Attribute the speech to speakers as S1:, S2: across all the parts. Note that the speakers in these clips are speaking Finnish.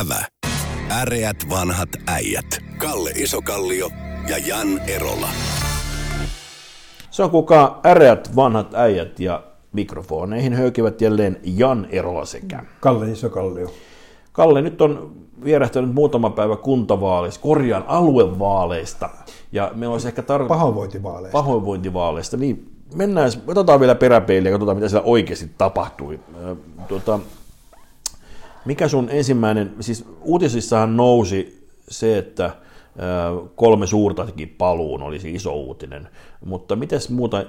S1: Ävä. Äreät vanhat äijät. Kalle Isokallio ja Jan Erola.
S2: Se on kuka äreät vanhat äijät ja mikrofoneihin höykivät jälleen Jan Erola sekä.
S3: Kalle Isokallio.
S2: Kalle, nyt on vierähtänyt muutama päivä kuntavaaleista, korjaan aluevaaleista. Ja meillä olisi ehkä tarkoitus...
S3: Pahoinvointivaaleista.
S2: Pahoinvointivaaleista, niin mennään, otetaan vielä peräpeiliä ja katsotaan, mitä siellä oikeasti tapahtui. Tuota, mikä sun ensimmäinen, siis uutisissahan nousi se, että kolme suurta teki paluun, oli se iso uutinen, mutta miten muuta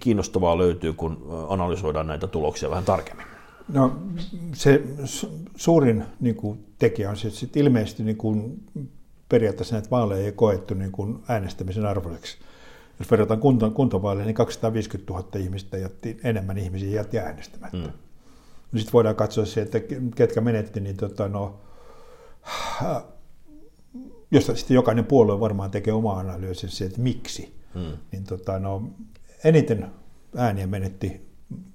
S2: kiinnostavaa löytyy, kun analysoidaan näitä tuloksia vähän tarkemmin?
S3: No, se su- suurin niin kuin, tekijä on se, että sit ilmeisesti niin kuin, periaatteessa näitä vaaleja ei koettu niin kuin, äänestämisen arvoiseksi. Jos verrataan kunta, kuntavaaleja, niin 250 000 ihmistä jätti, enemmän ihmisiä jätti äänestämättä. Mm. Sitten voidaan katsoa se, että ketkä menetti, niin tota, no, josta sitten jokainen puolue varmaan tekee oma analyysinsä, että miksi. Mm. Niin tota, no, eniten ääniä menetti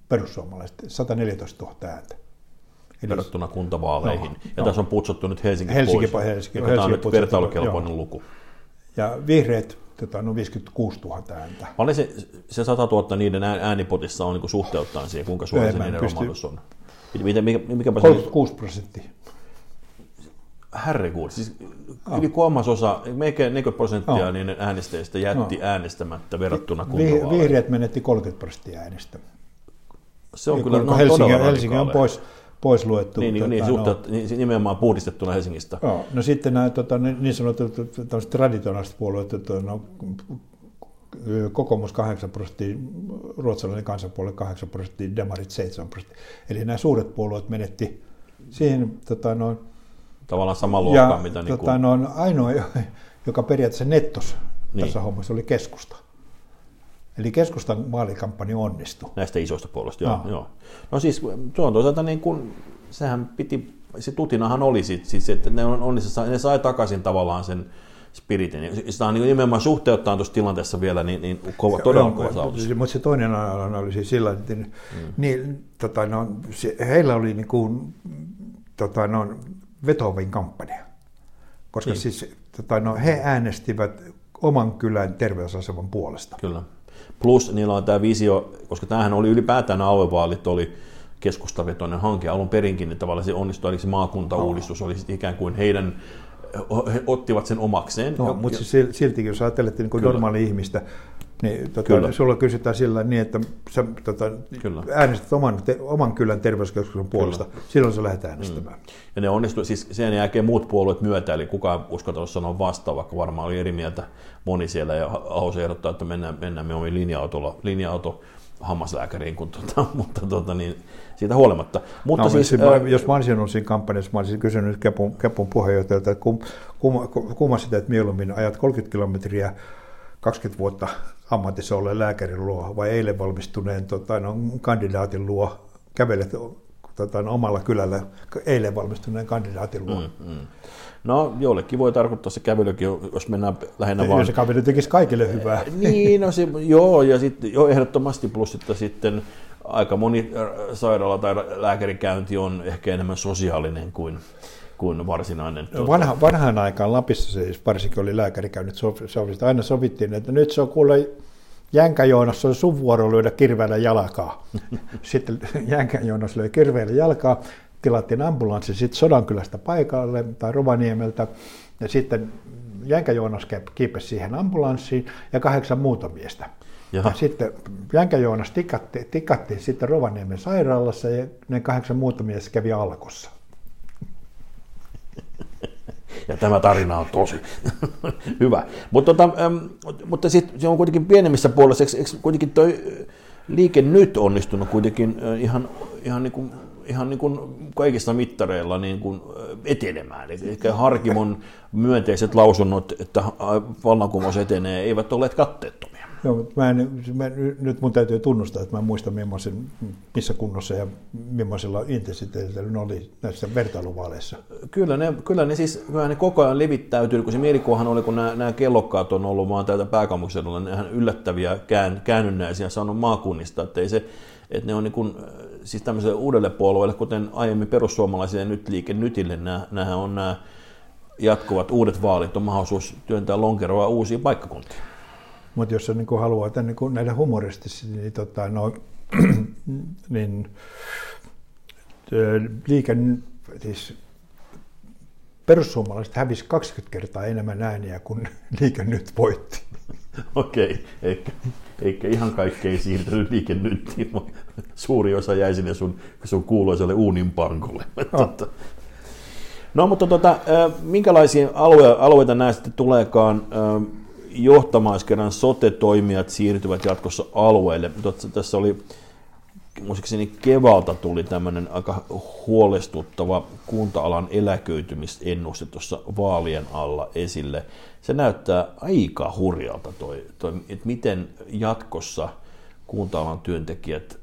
S3: perussuomalaiset, 114 000 ääntä. Eli
S2: verrattuna kuntavaaleihin.
S3: No,
S2: ja
S3: no.
S2: tässä on putsattu nyt Helsinki,
S3: Helsinki
S2: pois.
S3: po- Helsinki-
S2: joka
S3: Helsinki
S2: on nyt vertailukelpoinen luku.
S3: Ja vihreät, tota, no 56 000 ääntä.
S2: Paljon se, se 100 000 niiden ää- äänipotissa on niin suhteuttaen siihen, kuinka
S3: En
S2: se niiden
S3: pysty-
S2: romahdus on. Mikä, mikä, mikäpä se
S3: 36 prosenttia.
S2: herrekuun, siis yli kolmasosa, melkein 40 prosenttia
S3: Joo.
S2: niiden äänestäjistä jätti
S3: Joo.
S2: äänestämättä verrattuna
S3: Vi-
S2: kuntavaaleihin.
S3: vihreät menetti 30 prosenttia äänestä.
S2: Se on
S3: Ja
S2: kyllä no,
S3: Helsinki,
S2: todella
S3: Helsinki on pois, pois luettu.
S2: Niin, niin, niin,
S3: Tota,
S2: suhteet, niin, nimenomaan puhdistettuna Helsingistä.
S3: Joo, no sitten nämä tota, niin sanotut tämmöiset traditionaaliset puolueet, että no, kokoomus 8 prosenttia, ruotsalainen kansanpuolue 8 prosenttia, demarit 7 prosenttia. Eli nämä suuret puolueet menetti siihen tota, no,
S2: Tavallaan sama luokka,
S3: ja
S2: mitä niin
S3: tota,
S2: kuin,
S3: no, ainoa, joka periaatteessa nettos
S2: Niin.
S3: tässä hommassa oli keskusta. Eli keskustan vaalikampanja onnistui.
S2: näistä isoista puolueista. Joo,
S3: Joo.
S2: joo. No siis se on toisaalta niin kuin, sehän piti, se tutinahan oli sit, siis, että ne, on, on, ne sai takaisin tavallaan sen spiritin. Sitä on niin nimenomaan suhteuttaa tuossa tilanteessa vielä niin, niin kova, todella kova saavutus.
S3: Mutta se toinen siis sillä, että mm. niin, tota, no, se, heillä oli niin kuin, tota, no, vetovin kampanja. Koska
S2: Niin.
S3: siis, tota, no, he äänestivät oman kylän terveysaseman puolesta.
S2: Kyllä. Plus niillä on tämä visio, koska tämähän oli ylipäätään aluevaalit, oli keskustavetoinen hanke alun perinkin, että tavallaan se onnistui, eli se maakuntauudistus oli ikään kuin heidän, he ottivat sen omakseen.
S3: No, mutta siis sil- siltikin, jos ajattelette niin
S2: Kyllä.
S3: normaali ihmistä, niin tota,
S2: Kyllä.
S3: sulla kysytään sillä niin, että sä tota,
S2: Kyllä.
S3: äänestät oman, te, oman kylän terveyskeskuksen puolesta, silloin sä lähdet äänestämään.
S2: Ja ne onnistui, siis sen jälkeen muut puolueet myötä, eli kukaan uskaltanut sanoa vastaan, vaikka varmaan oli eri mieltä moni siellä, ja Ahosen ehdottaa, että mennään, mennään me omiin linja-autolla, linja-auto hammaslääkäriin, kun, tota, mutta tota, niin, siitä huolimatta. Mutta
S3: No,
S2: siis,
S3: siis,
S2: ää,
S3: jos mä olisin ollut siinä kampanjassa, mä olisin kysynyt Kepun, Kepun puheenjohtajalta, että kum, kum, kumma sitä, että mieluummin ajat 30 kilometriä 20 vuotta ammatissa olleen lääkärin luo vai eilen valmistuneen tota, no, kandidaatin luo kävelet tota, omalla kylällä eilen valmistuneen kandidaatin luo. Mm.
S2: no jollekin voi tarkoittaa se kävelykin, jos mennään lähinnä vaan...
S3: se kaveri tekisi kaikille hyvää.
S2: Niin, no se, joo, ja sitten jo ehdottomasti plus, että sitten aika moni äh, sairaala tai lääkärikäynti on ehkä enemmän sosiaalinen kuin, kuin varsinainen. tuota,
S3: Vanha, vanhaan aikaan Lapissa siis varsinkin oli lääkärikäynnit, sovi, sovi, aina sovittiin, että nyt se on kuule Jänkä Joonas, on sun vuoro lyödä kirveellä jalkaa. Sitten Jänkä Joonas löi kirveellä jalkaa, tilattiin ambulanssi sitten Sodankylästä paikalle tai Rovaniemeltä, ja sitten Jänkä Joonas kiipesi siihen ambulanssiin ja kahdeksan muuta miestä.
S2: Jaha.
S3: Ja sitten Jänkä Joonas tikatti, tikattiin sitten Rovaniemen sairaalassa ja ne kahdeksan muuta miestä kävi alkossa.
S2: Ja tämä tarina on tosi hyvä. Mutta, tota, mutta sitten se on kuitenkin pienemmissä puolissa, eikö, eikö kuitenkin toi ö, liike nyt onnistunut kuitenkin ö, ihan, ihan, niin kuin, ihan niin kuin kaikissa mittareilla niin kuin ö, etenemään. Eli Harkimon myönteiset lausunnot, että vallankumous etenee, eivät olleet katteettomia.
S3: Joo, mutta mä en, mä, nyt mun täytyy tunnustaa, että mä en muista millaisen, missä kunnossa ja millaisella intensiteetillä ne oli näissä vertailuvaaleissa.
S2: Kyllä ne, kyllä ne siis kyllä ne koko ajan levittäytyy, kun se mielikuvahan oli, kun nämä, nämä kellokkaat on ollut vaan täältä pääkaupunkiseudulla, ne ihan yllättäviä kään, käännynnäisiä saanut maakunnista, että, ei se, että ne on niin kuin, siis tämmöiselle uudelle puolueelle, kuten aiemmin perussuomalaisille nyt liike nytille, nämä on nämä jatkuvat uudet vaalit, on mahdollisuus työntää lonkeroa uusiin paikkakuntiin.
S3: Mutta jos niin haluaa että niin näitä humoristisia, niin, tota, no, niin liike, siis perussuomalaiset hävisi 20 kertaa enemmän ääniä kuin liike nyt voitti.
S2: Okei, eikä, eikä ihan kaikki ei siirtynyt liike nyt, mutta suuri osa jäi sinne sun, sun kuuluisalle uuninpankolle. Oh. No mutta tota, minkälaisia alue, alueita näistä tuleekaan johtamaan, jos kerran sote-toimijat siirtyvät jatkossa alueelle? Tässä oli muistaakseni kevalta tuli tämmöinen aika huolestuttava kunta-alan eläköitymisennuste tuossa vaalien alla esille. Se näyttää aika hurjalta toi, toi että miten jatkossa kunta-alan työntekijät,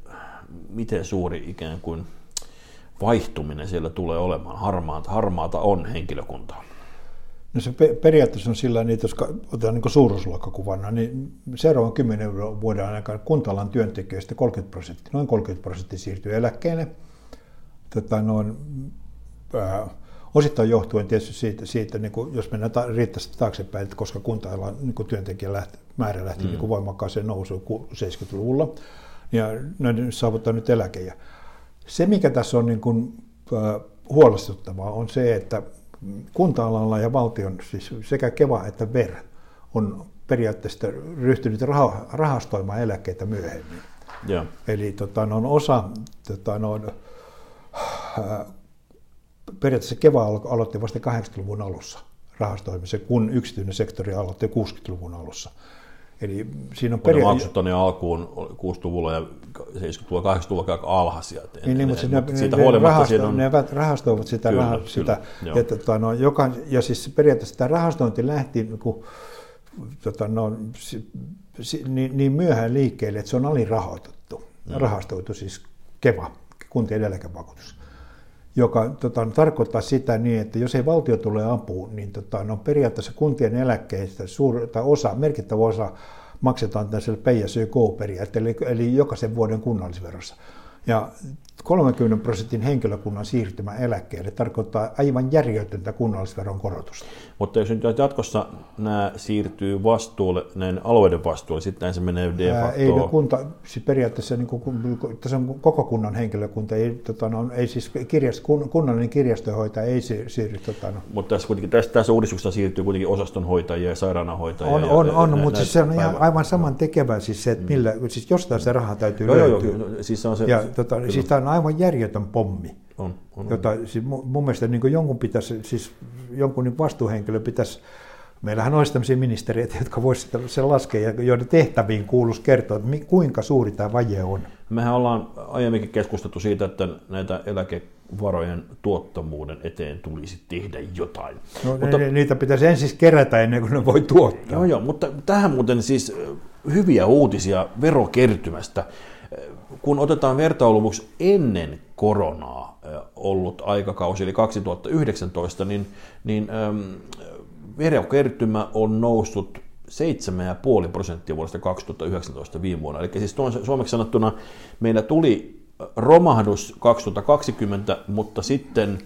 S2: miten suuri ikään kuin vaihtuminen siellä tulee olemaan. Harmaata, harmaata on henkilökuntaa.
S3: No se periaatteessa on sillä että jos otetaan niin suuruusluokkakuvana, niin seuraavan kymmenen vuoden aikana kuntalan työntekijöistä 30 prosenttia, noin 30 prosenttia siirtyy eläkkeelle. Tätä noin, äh, osittain johtuen tietysti siitä, siitä niin kuin, jos mennään ta- riittävästi taaksepäin, että koska kunta niin työntekijän lähti, määrä lähti mm. niin voimakkaaseen nousuun 70-luvulla, ja ne saavuttaa nyt eläkejä. Se, mikä tässä on niin kuin, äh, huolestuttavaa, on se, että kunta-alalla ja valtion, siis sekä KEVA että VER, on periaatteessa ryhtynyt rahastoimaan eläkkeitä myöhemmin. Ja. Eli tota, on osa, tota, on, äh, periaatteessa KEVA aloitti vasta 80-luvun alussa rahastoimisen, kun yksityinen sektori aloitti 60-luvun alussa.
S2: Eli siinä on peria- maksut on alkuun 60-luvulla ja 70-luvulla, 80-luvulla aika alhaisia.
S3: Niin, niin, mutta, ne, siitä ne, huolimatta rahasto, on... ne rahastoivat sitä, kyllä, raha, sitä kyllä, ja, tota, no, joka, ja siis periaatteessa tämä rahastointi lähti niin kun, tota, no, si, si, niin, niin myöhään liikkeelle, että se on alirahoitettu, mm. rahastoitu siis KEVA, kuntien eläkevakuutus joka tota, tarkoittaa sitä niin, että jos ei valtio tule apuun, niin tota, no, periaatteessa kuntien eläkkeistä suur, tai osa, merkittävä osa maksetaan tällaiselle pay as eli, eli jokaisen vuoden kunnallisverossa. Ja 30 prosentin henkilökunnan siirtymä eläkkeelle tarkoittaa aivan järjetöntä kunnallisveron korotusta.
S2: Mutta jos nyt jatkossa nämä siirtyy vastuulle, näin alueiden vastuulle, sitten se menee de facto...
S3: Ei ne kunta, siis periaatteessa niin kuin, tässä on koko kunnan henkilökunta, ei, tota, no, ei siis kirjast, kunnallinen kirjastohoitaja ei siirry. Tota, no.
S2: Mutta tässä, kuitenkin, tässä, tässä uudistuksessa siirtyy kuitenkin osastonhoitajia ja sairaanhoitajia.
S3: On,
S2: ja,
S3: on, on ja, mutta siis se on ihan aivan saman tekevä, siis se, että mm. millä, siis jostain se raha täytyy joo, löytyä. Joo, joo, siis on se, ja, tota, siis tämä on aivan järjetön pommi. On, on, jota siis mun mielestä niin jonkun pitäisi, siis jonkun niin vastuuhenkilö pitäisi Meillähän olisi tämmöisiä ministereitä, jotka voisivat sen laskea ja joiden tehtäviin kuuluisi kertoa, että kuinka suuri tämä vaje on.
S2: Mehän ollaan aiemminkin keskusteltu siitä, että näitä eläkevarojen tuottamuuden eteen tulisi tehdä jotain.
S3: No, mutta, niitä pitäisi ensin kerätä ennen kuin ne voi tuottaa.
S2: Joo, joo, mutta tähän muuten siis hyviä uutisia verokertymästä kun otetaan vertailumuksi ennen koronaa ollut aikakausi, eli 2019, niin, niin ähm, verokertymä on noussut 7,5 prosenttia vuodesta 2019 viime vuonna. Eli siis suomeksi sanottuna meillä tuli romahdus 2020, mutta sitten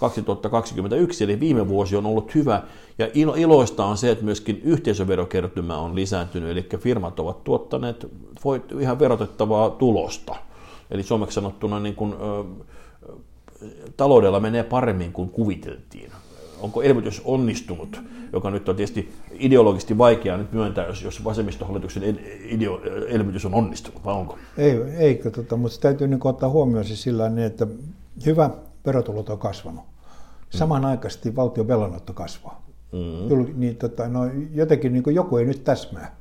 S2: 2021, eli viime vuosi on ollut hyvä, ja ilo, iloista on se, että myöskin yhteisöverokertymä on lisääntynyt, eli firmat ovat tuottaneet ihan verotettavaa tulosta. Eli suomeksi sanottuna niin kuin, ö, taloudella menee paremmin kuin kuviteltiin. Onko elvytys onnistunut, joka nyt on tietysti ideologisesti vaikeaa nyt myöntää, jos, jos vasemmistohallituksen ideo, elvytys on onnistunut, vai onko?
S3: Ei, ei tota, mutta se täytyy niin ottaa huomioon siis sillä niin, että hyvä verotulot on kasvanut. Samanaikaisesti valtion velanotto kasvaa. Mm. Niin, tota, no, jotenkin niin joku ei nyt täsmää.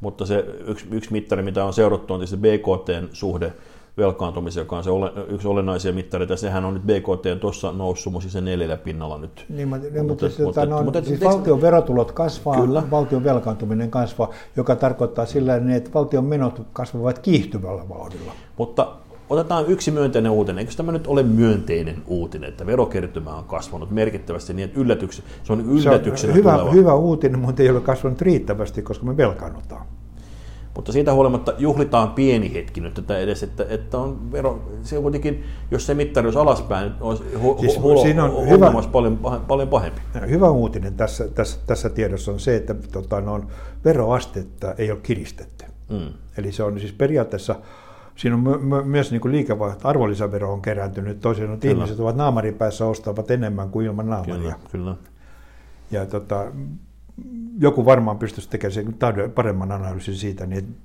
S2: Mutta se yksi, yksi mittari, mitä on seurattu, on tietysti BKTn suhde velkaantumiseen, joka on se ole, yksi olennaisia mittareita. Sehän on nyt BKT tuossa noussut mun se neljällä pinnalla nyt.
S3: Niin, mutta, mutta, mutta, mutta, mutta, no, mutta siis valtion verotulot kasvaa, kyllä. valtion velkaantuminen kasvaa, joka tarkoittaa sillä että valtion menot kasvavat kiihtyvällä vauhdilla.
S2: Mutta Otetaan yksi myönteinen uutinen. Eikö tämä nyt ole myönteinen uutinen, että verokertymä on kasvanut merkittävästi niin, että se on yllätyksenä
S3: se on hyvä, tuleva. hyvä uutinen, mutta ei ole kasvanut riittävästi, koska me velkaannutaan.
S2: Mutta siitä huolimatta juhlitaan pieni hetki nyt tätä edes, että, että on vero, se on kuitenkin, jos se mittari olisi alaspäin, olisi hu,
S3: Siis
S2: hu,
S3: siinä on
S2: hu,
S3: hyvä-
S2: paljon, paljon pahempi.
S3: Hyvä uutinen tässä, tässä, tässä tiedossa on se, että tota, no, veroastetta ei ole kiristetty.
S2: Mm.
S3: Eli se on siis periaatteessa, siinä on my, my, myös niin kuin liikevaihto, arvonlisävero on kerääntynyt, toisin että
S2: Kyllä.
S3: ihmiset ovat naamarin päässä ostavat enemmän kuin ilman naamaria.
S2: Kyllä, kyllä.
S3: Ja tota, joku varmaan pystyisi tekemään paremman analyysin siitä, niin,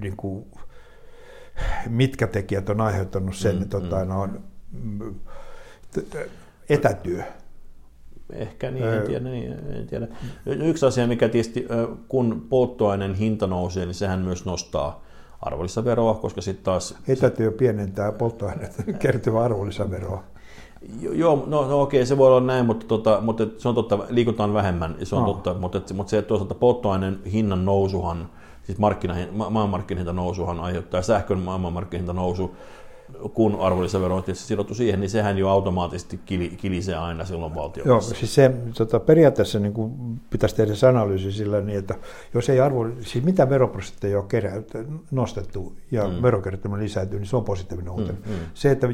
S3: niin kuin, mitkä tekijät on aiheuttanut sen, mm, tota, no, mm, t- etätyö.
S2: Ehkä niin, en tiedä, niin, en tiedä. Yksi asia, mikä tietysti, kun polttoaineen hinta nousee, niin sehän myös nostaa arvonlisäveroa, koska sitten taas...
S3: Etätyö pienentää polttoaineet kertyvää arvonlisäveroa.
S2: Jo- Joo, no, no okei, se voi olla näin, mutta, tota, mutta se on totta, liikutaan vähemmän, se on
S3: No.
S2: totta, mutta, mutta se että toisaalta polttoaineen hinnan nousuhan, siis markkinahin, ma- maailmanmarkkinahinta nousuhan aiheuttaa sähkön maailmanmarkkinahinta nousu, kun arvonlisävero on tietysti sidottu siihen, niin sehän jo automaattisesti kili, kilisee aina silloin valtion
S3: Joo, siis se tota, periaatteessa niin kuin pitäisi tehdä se analyysi sillä niin, että jos ei arvo, siis mitä veroprosentteja on kerä, nostettu ja mm. verokertymä lisääntyy, niin se on positiivinen uutinen. Mm, mm. Se, että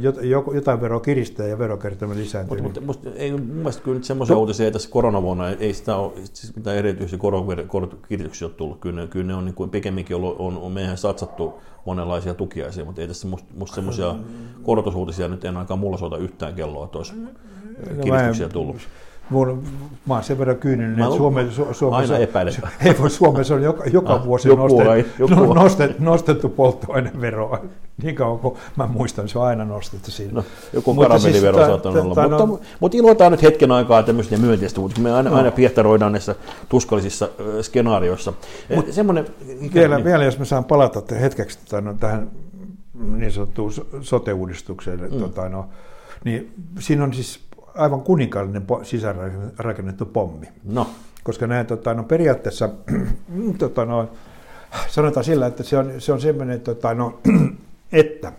S3: jotain veroa kiristää ja verokertymä lisääntyy,
S2: Mutta,
S3: niin
S2: mutta ei, mun mielestä kyllä nyt semmoisia
S3: No.
S2: uutisia, että tässä koronavuonna ei, sitä ole, siis mitään erityisiä koronkirityksiä ole tullut. Kyllä ne, kyllä ne on niin kuin, pikemminkin ollut, on, on meihin satsattu monenlaisia tukiaisia, mutta ei tässä musta, musta semmoisia korotusuutisia nyt en ainakaan mulla soita yhtään kelloa, että olisi kiristyksiä
S3: en-
S2: tullut.
S3: Mun, mä oon sen verran kyyninen, että Suomen, Su- Suomessa,
S2: aina epäilen.
S3: ei voi, Suomessa on joka, joka
S2: Ah,
S3: vuosi
S2: joku
S3: nostettu,
S2: ai- joku
S3: no,
S2: ai.
S3: nostettu, nostettu polttoaineveroa. Niin kauan kuin mä muistan, se on aina nostettu siinä.
S2: No, joku
S3: Mutta
S2: karamellivero
S3: siis
S2: siis,
S3: ta-
S2: saattaa olla.
S3: ta-
S2: mutta,
S3: no-
S2: mutta iloitaan nyt hetken aikaa tämmöistä myönteistä uutista. Me aina, aina piehtaroidaan näissä tuskallisissa ö, skenaarioissa. Mut, Semmoinen,
S3: Vielä,
S2: niin,
S3: vielä jos mä saan palata hetkeksi tota, no, tähän niin sanottuun so- sote-uudistukseen, mm. tota, no, niin siinä on siis aivan kuninkaallinen sisäänrakennettu pommi.
S2: No,
S3: Koska nämä tota, no, periaatteessa, tota, no, sanotaan sillä, että se on, se on semmoinen, tota, no, että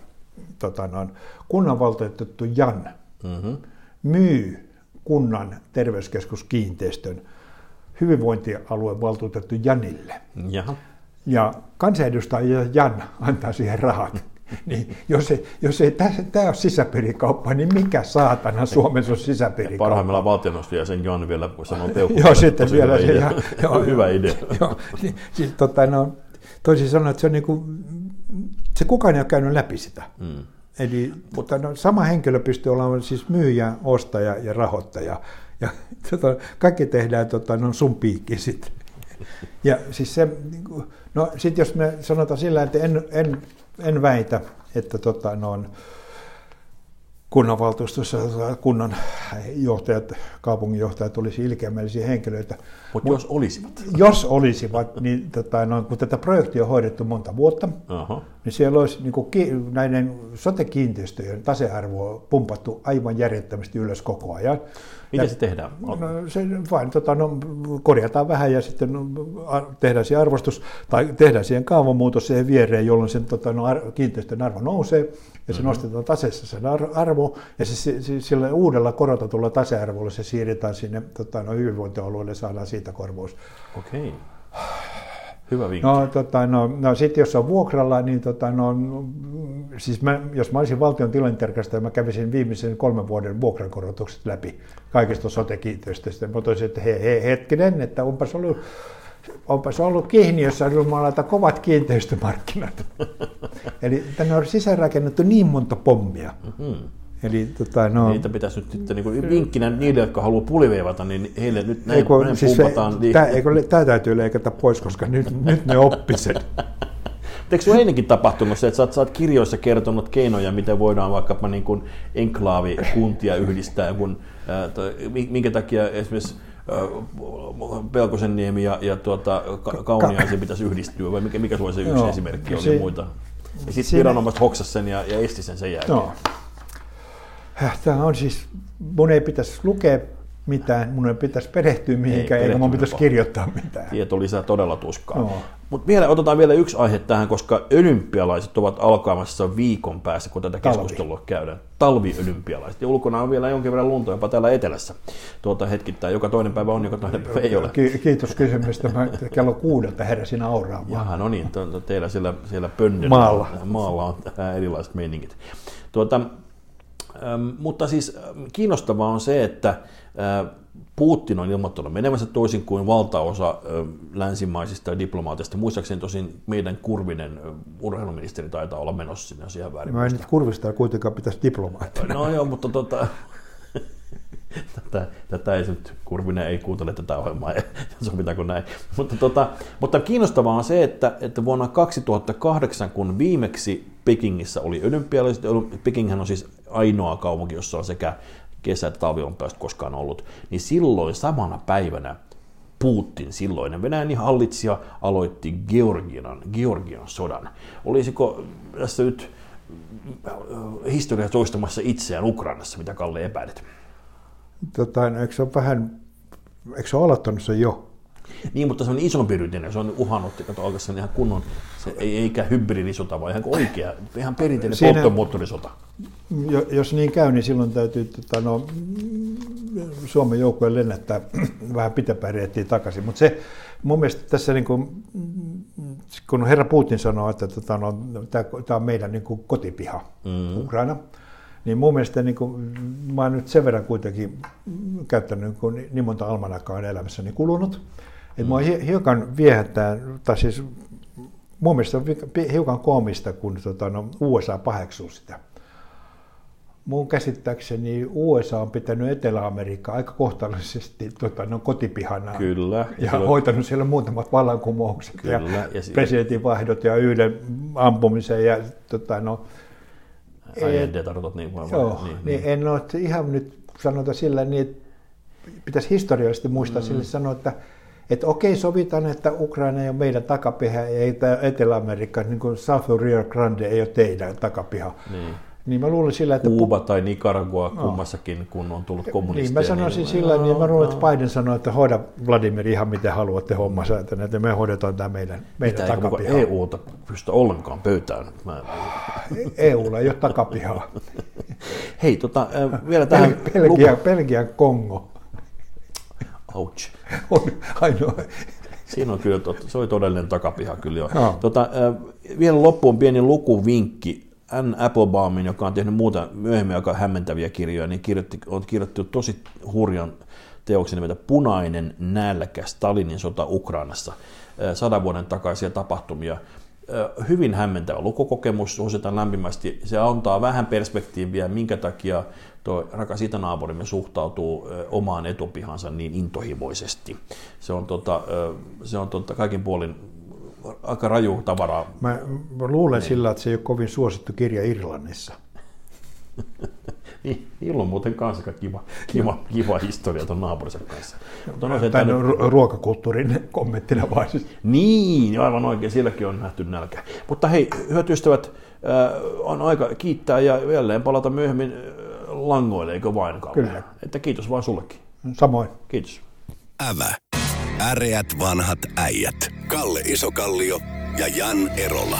S3: tota, no, kunnanvaltuutettu Jan
S2: mm-hmm.
S3: myy kunnan terveyskeskuskiinteistön hyvinvointialueen valtuutettu Janille.
S2: jaha.
S3: Ja kansanedustaja Jan antaa siihen rahat. Niin jos ei, jos ei tämä ole sisäpiirikauppa, niin mikä saatana Suomessa on sisäpiirikauppa?
S2: Parhaimmillaan valtioneuvostoja sen Jan vielä voi sanoa peukkuun.
S3: Joo, sitten vielä se. ja- joo,
S2: hyvä idea.
S3: Joo, niin, siis, tota, no, toisin sanoen, että se on niin kuin, se kukaan ei ole käynyt läpi sitä.
S2: Mm.
S3: Eli mutta no, sama henkilö pystyy olemaan siis myyjä, ostaja ja rahoittaja. Ja tota, kaikki tehdään tota, no, sun piikki sitten. Ja siis se, niin kuin- no sitten jos me sanotaan sillä, että en, en, en väitä, että tota, no, on kunnanvaltuustossa kunnan johtajat, kaupunginjohtajat olisi ilkeämällisiä henkilöitä.
S2: Mutta jos olisivat.
S3: Jos olisivat, niin tota, no, kun tätä projektia on hoidettu monta vuotta,
S2: Aha.
S3: Niin siellä olisi niin kuin, ki- näiden sote-kiinteistöjen tasearvoa pumpattu aivan järjettömästi ylös koko ajan. Ja-
S2: se tehdään?
S3: No, se vain tota, no, korjataan vähän ja sitten no, tehdään siihen arvostus tai tehdään siihen kaavamuutos siihen viereen, jolloin sen tota, no, ar- kiinteistön arvo nousee ja se mm-hmm. nostetaan taseessa sen ar- arvo ja se, se, se, sillä uudella korotetulla tasearvolla se siirretään sinne tota, no, hyvinvointialueelle ja saadaan siitä korvaus.
S2: Okei. Hyvä vinkki.
S3: No, tota, no, no sitten jos on vuokralla, niin tota, no, siis mä, jos mä olisin valtion tilintarkastaja, mä kävisin viimeisen kolmen vuoden vuokrankorotukset läpi kaikista sote-kiinteistöistä. Mä toisin, että he, he, hetkinen, että onpas ollut, onpas ollut Kihniössä jumalata kovat kiinteistömarkkinat. Eli tänne on sisäänrakennettu niin monta pommia.
S2: Hmm.
S3: Eli tota, no,
S2: Niitä pitäisi nyt sitten niin vinkkinä niille, jotka haluaa puliveivata, niin heille nyt näin,
S3: Eikö,
S2: näin
S3: siis
S2: pumpataan.
S3: se,
S2: Niin,
S3: tämä, eikö, tämä täytyy leikata pois, koska nyt, nyt ne oppi sen.
S2: Eikö sinulla ennenkin tapahtunut se, että sä oot, sä oot kirjoissa kertonut keinoja, miten voidaan vaikkapa niin kuin enklaavikuntia yhdistää, kun, mi- minkä takia esimerkiksi Pelkosenniemi ja, ja tuota, Ka- Kauniaisi pitäisi yhdistyä, vai mikä, mikä sulla se yksi
S3: Joo,
S2: esimerkki oli
S3: se-
S2: ja muita? Ja sitten viranomaiset hoksas sen ja, ja esti sen sen jälkeen.
S3: No. Tämä on siis, mun ei pitäisi lukea mitään, mun ei pitäisi perehtyä mihinkään,
S2: Ei,
S3: eikä mun pitäisi kirjoittaa mitään.
S2: Tieto lisää todella tuskaa.
S3: Joo.
S2: Mutta vielä otetaan vielä yksi aihe tähän, koska olympialaiset ovat alkamassa viikon päästä, kun tätä
S3: Talvi.
S2: keskustelua käydään. Talviolympialaiset. Ja ulkona on vielä jonkin verran lunta jopa täällä etelässä. Tuota hetkittäin. Joka toinen päivä on, joka toinen päivä ei ole.
S3: Ki- Kiitos kysymystä. Mä kello kuudelta heräsin auraamaan.
S2: Jaha, no niin, to- teillä siellä, siellä pöndellä,
S3: Maalla.
S2: maalla on äh, erilaiset meiningit. Tuota, ähm, mutta siis kiinnostavaa on se, että äh, Putin on ilmoittanut menevänsä toisin kuin valtaosa äh, länsimaisista diplomaateista. Muistaakseni tosin meidän Kurvinen äh, urheiluministeri taitaa olla menossa sinne, jos ihan väärin
S3: Mä en
S2: muista.
S3: nyt kurvistaa kuitenkaan pitäisi diplomaattina.
S2: No joo, mutta tota, tätä, tätä ei nyt, Kurvinen ei kuuntele tätä ohjelmaa, sovitaanko näin. Mutta, tota, mutta kiinnostavaa on se, että, että vuonna 2008, kun viimeksi Pekingissä oli olympialaiset, Pekinghän on siis ainoa kaupunki, jossa on sekä kesä- että talviolympialaiset koskaan ollut, niin silloin samana päivänä Putin, silloinen Venäjän hallitsija, aloitti Georgian, Georgian sodan. Olisiko tässä nyt historia toistamassa itseään Ukrainassa, mitä Kalle epäilet?
S3: Tota, no, eikö se ole vähän, eikö se ole aloittanut sen jo?
S2: Niin, mutta se on isompi rytinä, se on uhannut, kato oikeastaan ihan kunnon, se ei eikä hybridisota, vaan ihan oikea, ihan perinteinen
S3: Siinä-
S2: polttomoottorisota.
S3: Jo- Jos niin käy, niin silloin täytyy tota, no, Suomen joukkojen lennättää vähän pitempään reittiä takaisin. Mutta se mun mielestä tässä, niin kuin, kun herra Putin sanoo, että tota, no, tämä on meidän niin kuin kotipiha, mm. Ukraina, niin mun mielestä niin kuin, mä oon nyt sen verran kuitenkin käyttänyt niin, kuin niin monta almanakkaa elämässäni kulunut, mm. mua hi- hiukan viehättää, tai siis mun mielestä on hiukan koomista, kun tota, no, USA paheksuu sitä mun käsittääkseni USA on pitänyt Etelä-Amerikkaa aika kohtalaisesti tota, no, kotipihana.
S2: Kyllä.
S3: Ja
S2: silloin-
S3: hoitanut siellä muutamat vallankumoukset
S2: Kyllä,
S3: ja,
S2: ja si-
S3: presidentinvaihdot ja yhden ampumisen. Ja, tota, no,
S2: Allende tarkoitat niin vai?
S3: joo,
S2: vai-
S3: niin, niin, en ole ihan nyt sanota sillä niin, että pitäisi historiallisesti muistaa mm. sille sanoa, että että okei, sovitaan, että Ukraina ei ole meidän takapiha, ei tämä Etelä-Amerikka, niin kuin South Rio Grande ei ole teidän takapiha.
S2: Niin.
S3: Niin mä luulen sillä, että
S2: Kuuba tai Nicaragua kummassakin, kun on tullut kommunisteja.
S3: Niin, mä sanoisin sillä, niin mä luulen, että Biden sanoi, että hoida Vladimir ihan miten haluatte hommansa, että että me hoidetaan tämä meidän, meidän
S2: Mitä ei koko
S3: takapiha.
S2: EUta pystytä ollenkaan pöytään. Mä...
S3: EUlla ei ole takapihaa.
S2: Hei, tota, vielä tähän
S3: Bel- Belgia, Belgian Kongo
S2: Ouch.
S3: on ainoa.
S2: Siinä on kyllä, tot, se oli todellinen takapiha kyllä jo.
S3: Joo.
S2: Tota, vielä loppuun pieni lukuvinkki. N. Applebaumin, joka on tehnyt muuta myöhemmin aika hämmentäviä kirjoja, niin kirjoitti, on kirjoittanut tosi hurjan teoksen nimeltä Punainen nälkä, Stalinin sota Ukrainassa, sadan vuoden takaisia tapahtumia. Hyvin hämmentävä lukukokemus, suositan lämpimästi. Se antaa vähän perspektiiviä, minkä takia tuo rakas itänaapurimme suhtautuu omaan etupihansa niin intohimoisesti. Se on, tota, se on tota, kaikin puolin aika raju tavaraa.
S3: Mä, mä luulen sillä, että se ei ole kovin suosittu kirja Irlannissa.
S2: Niin, niillä on muuten kanssa aika kiva, kiva, kiva historia tuon naapurinsa kanssa. Mutta
S3: no, ru- ruokakulttuurin kommenttina vaan. Siis.
S2: niin, aivan oikein, sielläkin on nähty nälkä. Mutta hei, hyvät ystävät, ö, on aika kiittää ja jälleen palata myöhemmin ö, langoille, eikö vain Kalle?
S3: Kyllä.
S2: Että kiitos vaan sullekin.
S3: Samoin.
S2: Kiitos.
S1: Ävä. Äreät vanhat äijät. Kalle Isokallio ja Jan Erola.